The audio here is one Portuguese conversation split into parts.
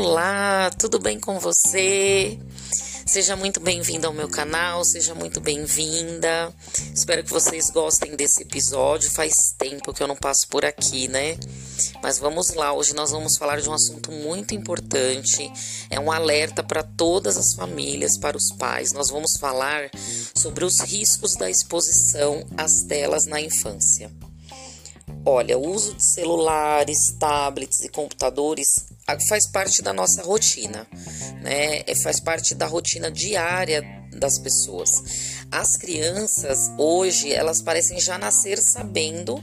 Olá, tudo bem com você? Seja muito bem-vindo ao meu canal, seja muito bem-vinda. Espero que vocês gostem desse episódio. Faz tempo que eu não passo por aqui, né? Mas vamos lá, hoje nós vamos falar de um assunto muito importante. É um alerta para todas as famílias, para os pais. Nós vamos falar sobre os riscos da exposição às telas na infância. Olha, o uso de celulares, tablets e computadores faz parte da nossa rotina, né? É, faz parte da rotina diária das pessoas. As crianças hoje, elas parecem já nascer sabendo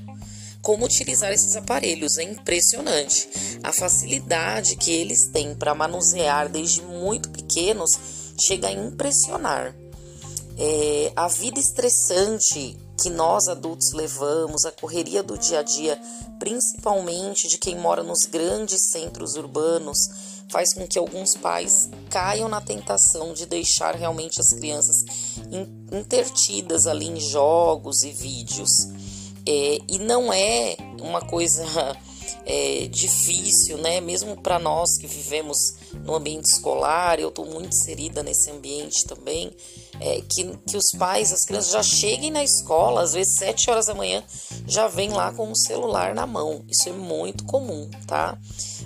como utilizar esses aparelhos. É impressionante a facilidade que eles têm para manusear desde muito pequenos chega a impressionar. É, a vida estressante que nós adultos levamos, a correria do dia a dia, principalmente de quem mora nos grandes centros urbanos, faz com que alguns pais caiam na tentação de deixar realmente as crianças intertidas ali em jogos e vídeos. É, e não é uma coisa é, difícil, né? Mesmo para nós que vivemos no ambiente escolar, eu estou muito inserida nesse ambiente também é, que, que os pais, as crianças já cheguem na escola, às vezes 7 horas da manhã, já vem lá com o celular na mão. Isso é muito comum, tá?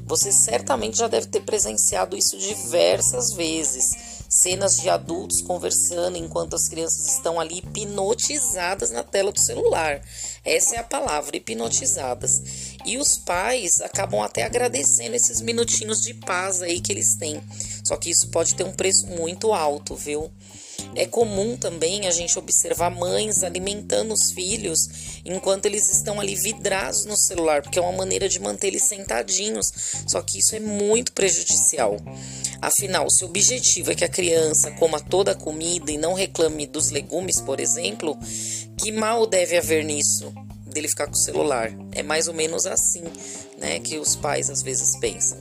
Você certamente já deve ter presenciado isso diversas vezes. Cenas de adultos conversando enquanto as crianças estão ali hipnotizadas na tela do celular. Essa é a palavra, hipnotizadas. E os pais acabam até agradecendo esses minutinhos de paz aí que eles têm. Só que isso pode ter um preço muito alto, viu? É comum também a gente observar mães alimentando os filhos enquanto eles estão ali vidrados no celular, porque é uma maneira de manter eles sentadinhos. Só que isso é muito prejudicial. Afinal, se o objetivo é que a criança coma toda a comida e não reclame dos legumes, por exemplo, que mal deve haver nisso? Dele ficar com o celular. É mais ou menos assim, né, que os pais às vezes pensam.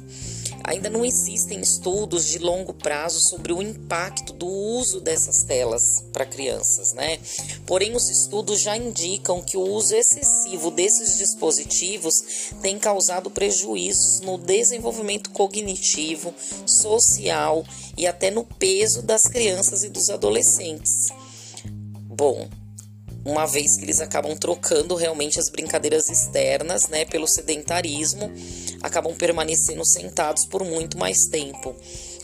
Ainda não existem estudos de longo prazo sobre o impacto do uso dessas telas para crianças, né? Porém, os estudos já indicam que o uso excessivo desses dispositivos tem causado prejuízos no desenvolvimento cognitivo, social e até no peso das crianças e dos adolescentes. Bom, uma vez que eles acabam trocando realmente as brincadeiras externas, né, pelo sedentarismo, acabam permanecendo sentados por muito mais tempo.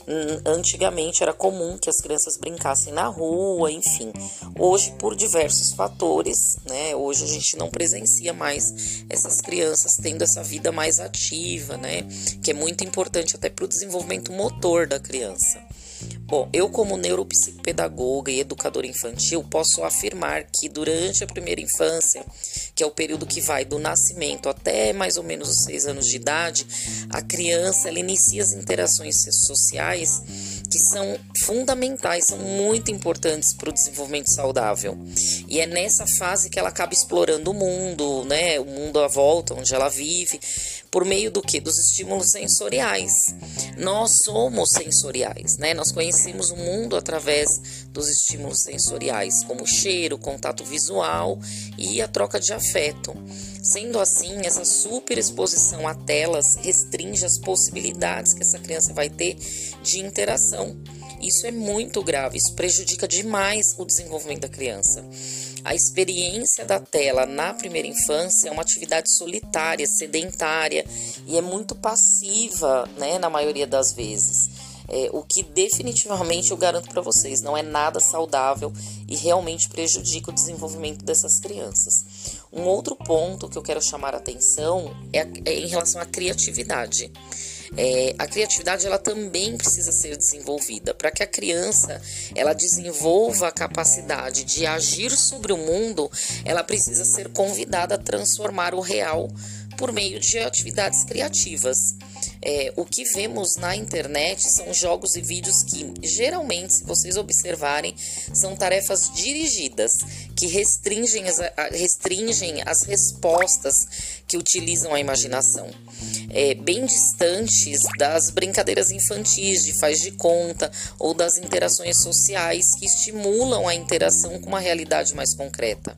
Hum, antigamente era comum que as crianças brincassem na rua, enfim. Hoje, por diversos fatores, né? Hoje a gente não presencia mais essas crianças tendo essa vida mais ativa, né? Que é muito importante até para o desenvolvimento motor da criança. Bom, eu como neuropsicopedagoga e educadora infantil posso afirmar que durante a primeira infância, que é o período que vai do nascimento até mais ou menos os seis anos de idade, a criança ela inicia as interações sociais que são fundamentais, são muito importantes para o desenvolvimento saudável. E é nessa fase que ela acaba explorando o mundo, né? O mundo à volta, onde ela vive, por meio do que? Dos estímulos sensoriais. Nós somos sensoriais, né? Nós conhecemos o mundo através dos estímulos sensoriais, como cheiro, contato visual e a troca de afeto. Sendo assim, essa superexposição a telas restringe as possibilidades que essa criança vai ter de interação. Isso é muito grave, isso prejudica demais o desenvolvimento da criança. A experiência da tela na primeira infância é uma atividade solitária, sedentária e é muito passiva, né, na maioria das vezes. É, o que definitivamente eu garanto para vocês não é nada saudável e realmente prejudica o desenvolvimento dessas crianças. Um outro ponto que eu quero chamar a atenção é, é em relação à criatividade. É, a criatividade ela também precisa ser desenvolvida para que a criança ela desenvolva a capacidade de agir sobre o mundo. Ela precisa ser convidada a transformar o real por meio de atividades criativas. É, o que vemos na internet são jogos e vídeos que, geralmente, se vocês observarem, são tarefas dirigidas que restringem as, restringem as respostas que utilizam a imaginação. É, bem distantes das brincadeiras infantis de faz de conta ou das interações sociais que estimulam a interação com uma realidade mais concreta.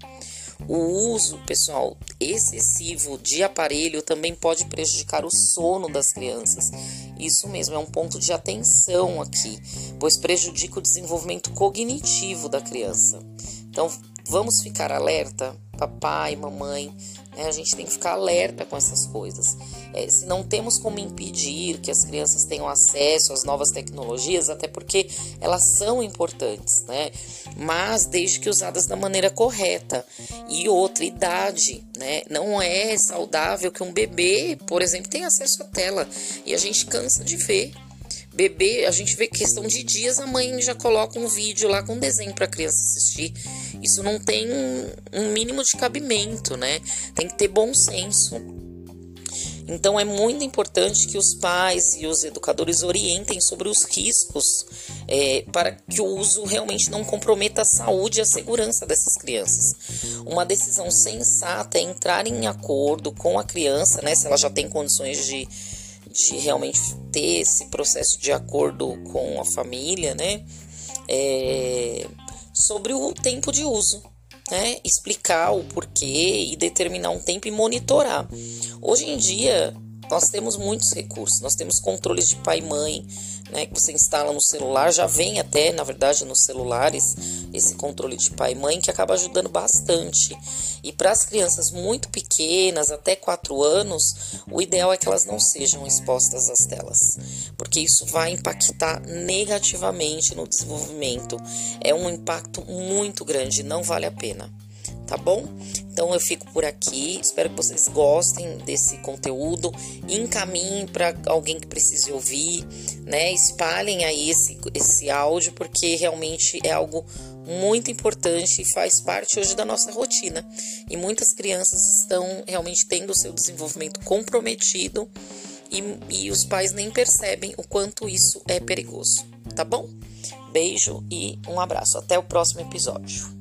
O uso, pessoal, excessivo de aparelho também pode prejudicar o sono das crianças Isso mesmo, é um ponto de atenção aqui, pois prejudica o desenvolvimento cognitivo da criança. Então, vamos ficar alerta, papai, mamãe, né? A gente tem que ficar alerta com essas coisas. É, se não temos como impedir que as crianças tenham acesso às novas tecnologias, até porque elas são importantes, né? Mas desde que usadas da maneira correta. E outra, idade, né? Não é saudável que um bebê, por exemplo, tenha acesso à tela. E a gente cansa de ver bebê, a gente vê questão de dias, a mãe já coloca um vídeo lá com um desenho para a criança assistir. Isso não tem um mínimo de cabimento, né? Tem que ter bom senso. Então é muito importante que os pais e os educadores orientem sobre os riscos é, para que o uso realmente não comprometa a saúde e a segurança dessas crianças. Uma decisão sensata é entrar em acordo com a criança, né, se ela já tem condições de de realmente ter esse processo de acordo com a família, né? É, sobre o tempo de uso, né? Explicar o porquê e determinar um tempo e monitorar. Hoje em dia, nós temos muitos recursos, nós temos controles de pai e mãe, né, que você instala no celular, já vem até, na verdade, nos celulares, esse controle de pai e mãe que acaba ajudando bastante. E para as crianças muito pequenas, até 4 anos, o ideal é que elas não sejam expostas às telas, porque isso vai impactar negativamente no desenvolvimento. É um impacto muito grande, não vale a pena tá bom? Então eu fico por aqui, espero que vocês gostem desse conteúdo, encaminhem para alguém que precise ouvir, né? Espalhem aí esse, esse áudio, porque realmente é algo muito importante e faz parte hoje da nossa rotina. E muitas crianças estão realmente tendo o seu desenvolvimento comprometido e, e os pais nem percebem o quanto isso é perigoso, tá bom? Beijo e um abraço. Até o próximo episódio.